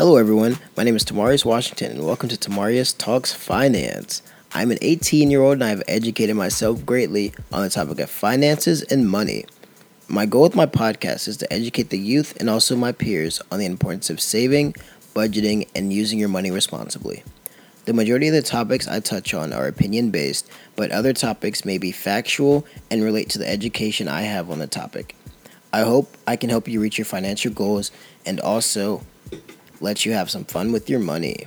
Hello, everyone. My name is Tamarius Washington, and welcome to Tamarius Talks Finance. I'm an 18 year old and I have educated myself greatly on the topic of finances and money. My goal with my podcast is to educate the youth and also my peers on the importance of saving, budgeting, and using your money responsibly. The majority of the topics I touch on are opinion based, but other topics may be factual and relate to the education I have on the topic. I hope I can help you reach your financial goals and also let you have some fun with your money.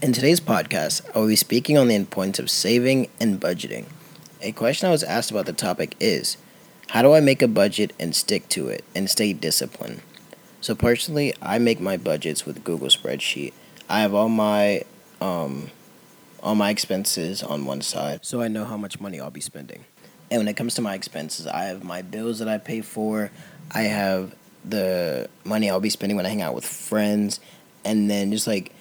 In today's podcast, I will be speaking on the importance of saving and budgeting. A question I was asked about the topic is How do I make a budget and stick to it and stay disciplined? So, personally, I make my budgets with Google Spreadsheet. I have all my um, all my expenses on one side, so I know how much money I'll be spending. And when it comes to my expenses, I have my bills that I pay for. I have the money I'll be spending when I hang out with friends, and then just like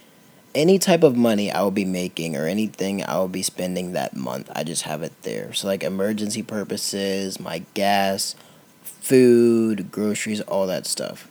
any type of money I will be making or anything I will be spending that month, I just have it there. So like emergency purposes, my gas, food, groceries, all that stuff.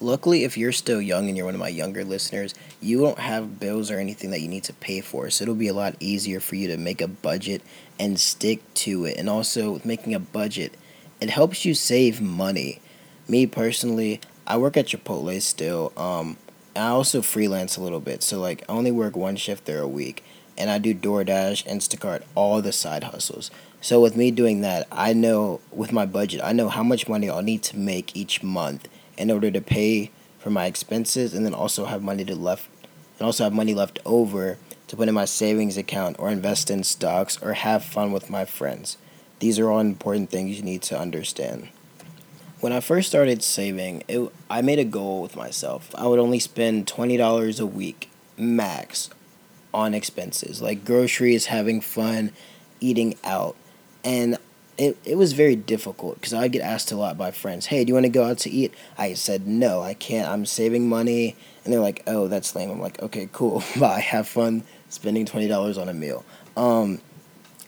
Luckily, if you're still young and you're one of my younger listeners, you don't have bills or anything that you need to pay for. So it'll be a lot easier for you to make a budget and stick to it. And also, with making a budget, it helps you save money. Me personally, I work at Chipotle still. Um, I also freelance a little bit. So, like, I only work one shift there a week. And I do DoorDash, Instacart, all the side hustles. So, with me doing that, I know with my budget, I know how much money I'll need to make each month in order to pay for my expenses and then also have money to left and also have money left over to put in my savings account or invest in stocks or have fun with my friends. These are all important things you need to understand. When I first started saving, it, I made a goal with myself. I would only spend $20 a week max on expenses like groceries, having fun, eating out. And it, it was very difficult because I get asked a lot by friends, hey, do you want to go out to eat? I said, no, I can't. I'm saving money. And they're like, oh, that's lame. I'm like, okay, cool. Bye. Have fun spending $20 on a meal. Um,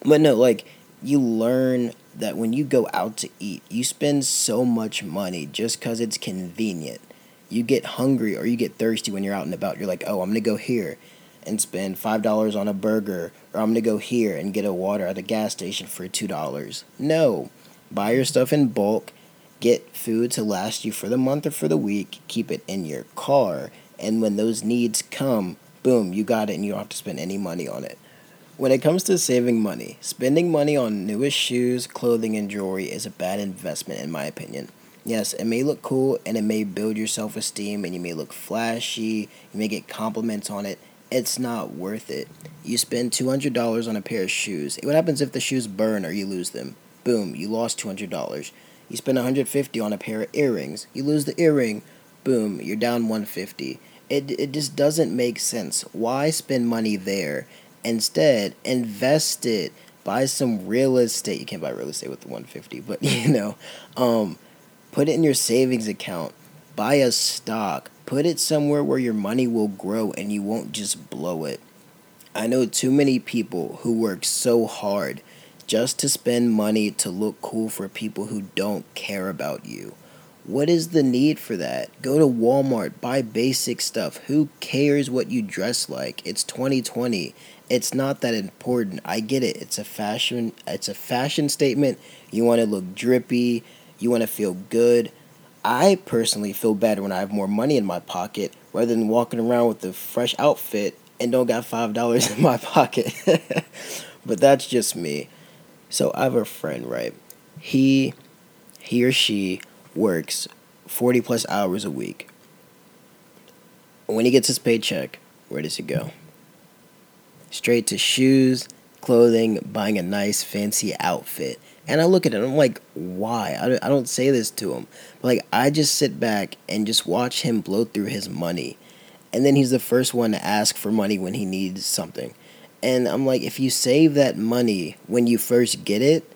but no, like, you learn that when you go out to eat, you spend so much money just because it's convenient. You get hungry or you get thirsty when you're out and about. You're like, oh, I'm going to go here and spend $5 on a burger, or I'm going to go here and get a water at a gas station for $2. No. Buy your stuff in bulk, get food to last you for the month or for the week, keep it in your car, and when those needs come, boom, you got it and you don't have to spend any money on it. When it comes to saving money, spending money on newest shoes, clothing, and jewelry is a bad investment in my opinion. Yes, it may look cool and it may build your self esteem and you may look flashy, you may get compliments on it, it's not worth it. You spend $200 on a pair of shoes. What happens if the shoes burn or you lose them? Boom, you lost $200. You spend 150 on a pair of earrings. You lose the earring. Boom, you're down 150. It it just doesn't make sense. Why spend money there? Instead, invest it. Buy some real estate. You can't buy real estate with the 150, but you know, um, put it in your savings account. Buy a stock Put it somewhere where your money will grow and you won't just blow it. I know too many people who work so hard just to spend money to look cool for people who don't care about you. What is the need for that? Go to Walmart, buy basic stuff. Who cares what you dress like? It's 2020. It's not that important. I get it. It's a fashion it's a fashion statement. You want to look drippy, you want to feel good. I personally feel better when I have more money in my pocket rather than walking around with a fresh outfit and don't got five dollars in my pocket. but that's just me. So I have a friend, right? He he or she works 40 plus hours a week. When he gets his paycheck, where does he go? Straight to shoes, clothing, buying a nice fancy outfit. And I look at it, I'm like, why? I, I don't say this to him. But like, I just sit back and just watch him blow through his money. And then he's the first one to ask for money when he needs something. And I'm like, if you save that money when you first get it,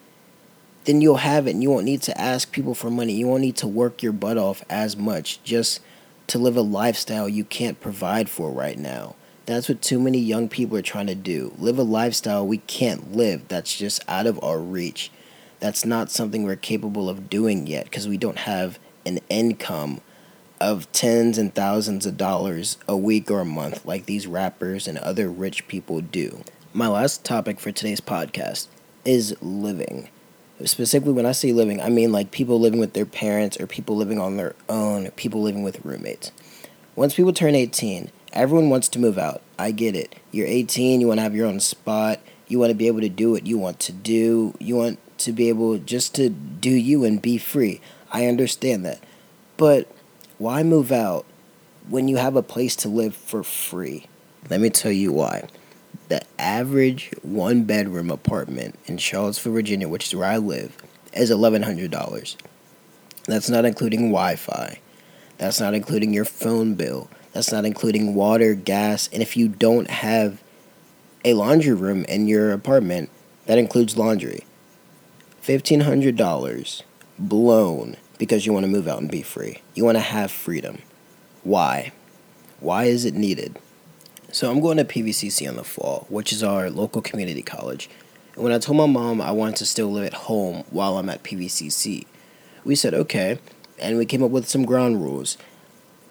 then you'll have it and you won't need to ask people for money. You won't need to work your butt off as much just to live a lifestyle you can't provide for right now. That's what too many young people are trying to do. Live a lifestyle we can't live that's just out of our reach that's not something we're capable of doing yet because we don't have an income of tens and thousands of dollars a week or a month, like these rappers and other rich people do. My last topic for today's podcast is living. Specifically, when I say living, I mean like people living with their parents or people living on their own, people living with roommates. Once people turn 18, everyone wants to move out. I get it. You're 18, you want to have your own spot, you want to be able to do what you want to do, you want to be able just to do you and be free. I understand that. But why move out when you have a place to live for free? Let me tell you why. The average one bedroom apartment in Charlottesville, Virginia, which is where I live, is $1,100. That's not including Wi Fi. That's not including your phone bill. That's not including water, gas, and if you don't have a laundry room in your apartment, that includes laundry. $1,500 blown because you want to move out and be free. You want to have freedom. Why? Why is it needed? So I'm going to PVCC in the fall, which is our local community college. And when I told my mom I wanted to still live at home while I'm at PVCC, we said okay, and we came up with some ground rules.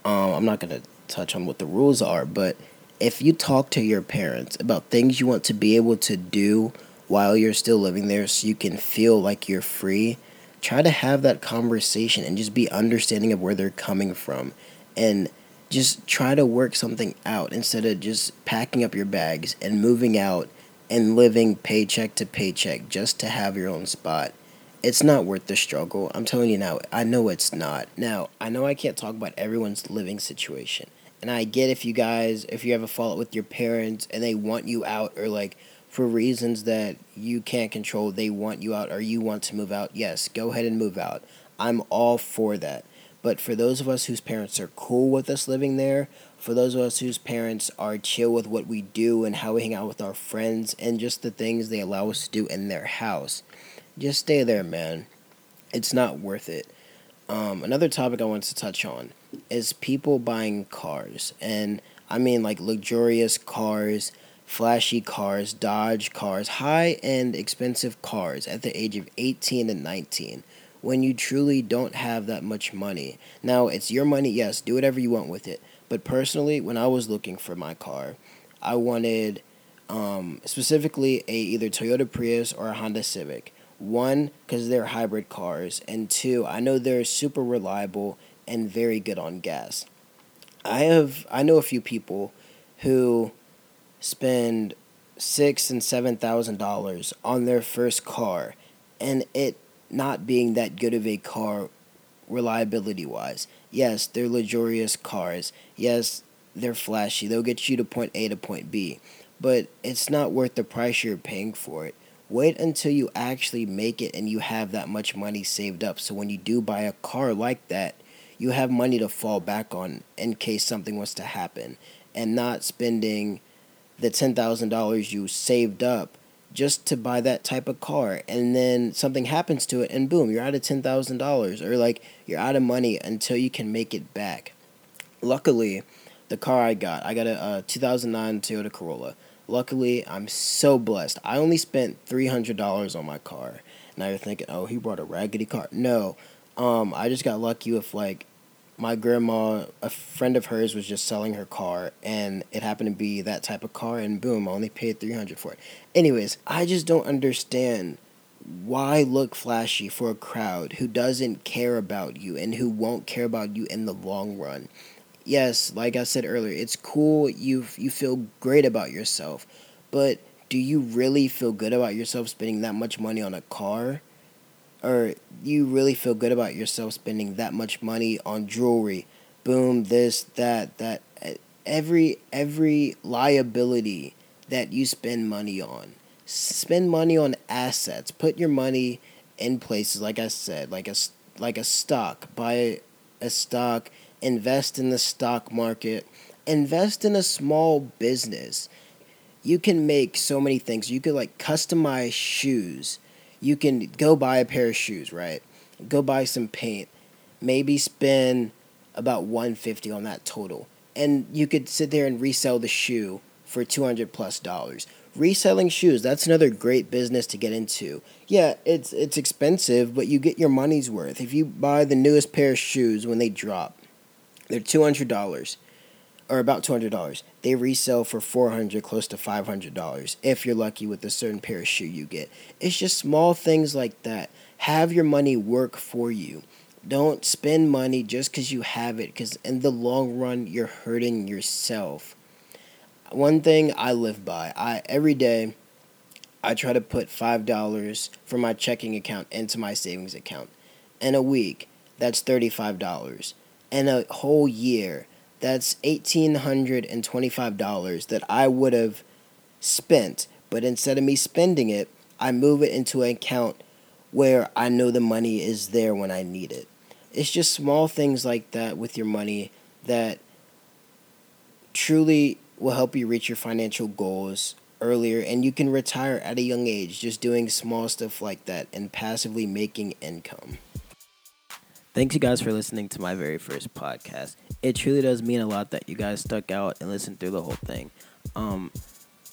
Um, I'm not going to touch on what the rules are, but if you talk to your parents about things you want to be able to do while you're still living there so you can feel like you're free, try to have that conversation and just be understanding of where they're coming from and just try to work something out instead of just packing up your bags and moving out and living paycheck to paycheck just to have your own spot. It's not worth the struggle. I'm telling you now, I know it's not. Now, I know I can't talk about everyone's living situation. And I get if you guys, if you have a fallout with your parents and they want you out or like for reasons that you can't control, they want you out or you want to move out, yes, go ahead and move out. I'm all for that. But for those of us whose parents are cool with us living there, for those of us whose parents are chill with what we do and how we hang out with our friends and just the things they allow us to do in their house, just stay there, man. It's not worth it. Um, another topic I want to touch on is people buying cars. And I mean like luxurious cars flashy cars, Dodge cars, high end expensive cars at the age of 18 and 19 when you truly don't have that much money. Now, it's your money, yes, do whatever you want with it. But personally, when I was looking for my car, I wanted um, specifically a either Toyota Prius or a Honda Civic. One, because they're hybrid cars, and two, I know they're super reliable and very good on gas. I have I know a few people who spend six and seven thousand dollars on their first car and it not being that good of a car reliability wise. Yes, they're luxurious cars. Yes, they're flashy. They'll get you to point A to point B. But it's not worth the price you're paying for it. Wait until you actually make it and you have that much money saved up. So when you do buy a car like that, you have money to fall back on in case something was to happen and not spending the $10,000 you saved up just to buy that type of car and then something happens to it and boom you're out of $10,000 or like you're out of money until you can make it back. Luckily, the car I got, I got a, a 2009 Toyota Corolla. Luckily, I'm so blessed. I only spent $300 on my car. Now you're thinking, "Oh, he brought a raggedy car." No. Um I just got lucky with like my grandma, a friend of hers was just selling her car, and it happened to be that type of car, and boom, I only paid three hundred for it. Anyways, I just don't understand why look flashy for a crowd who doesn't care about you and who won't care about you in the long run. Yes, like I said earlier, it's cool you you feel great about yourself, but do you really feel good about yourself spending that much money on a car? Or you really feel good about yourself spending that much money on jewelry, boom, this, that, that, every every liability that you spend money on. Spend money on assets. Put your money in places like I said, like a like a stock. Buy a stock. Invest in the stock market. Invest in a small business. You can make so many things. You could like customize shoes you can go buy a pair of shoes, right? Go buy some paint. Maybe spend about 150 on that total. And you could sit there and resell the shoe for 200 plus dollars. Reselling shoes, that's another great business to get into. Yeah, it's it's expensive, but you get your money's worth. If you buy the newest pair of shoes when they drop, they're two hundred dollars, or about two hundred dollars. They resell for four hundred, close to five hundred dollars if you're lucky with a certain pair of shoe you get. It's just small things like that. Have your money work for you. Don't spend money just because you have it, because in the long run, you're hurting yourself. One thing I live by, I every day, I try to put five dollars from my checking account into my savings account. In a week, that's thirty-five dollars. In a whole year, that's eighteen hundred and twenty-five dollars that I would have spent, but instead of me spending it, I move it into an account where I know the money is there when I need it. It's just small things like that with your money that truly will help you reach your financial goals earlier and you can retire at a young age just doing small stuff like that and passively making income. Thanks you guys for listening to my very first podcast. It truly does mean a lot that you guys stuck out and listened through the whole thing. Um,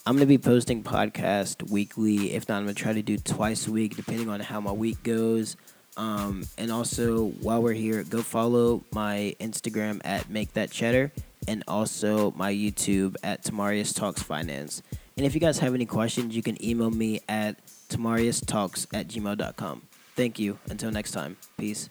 I'm gonna be posting podcast weekly. If not, I'm gonna try to do twice a week, depending on how my week goes. Um, and also, while we're here, go follow my Instagram at Make That Cheddar, and also my YouTube at Tamarius Talks Finance. And if you guys have any questions, you can email me at tamariustalks at gmail.com. Thank you. Until next time. Peace.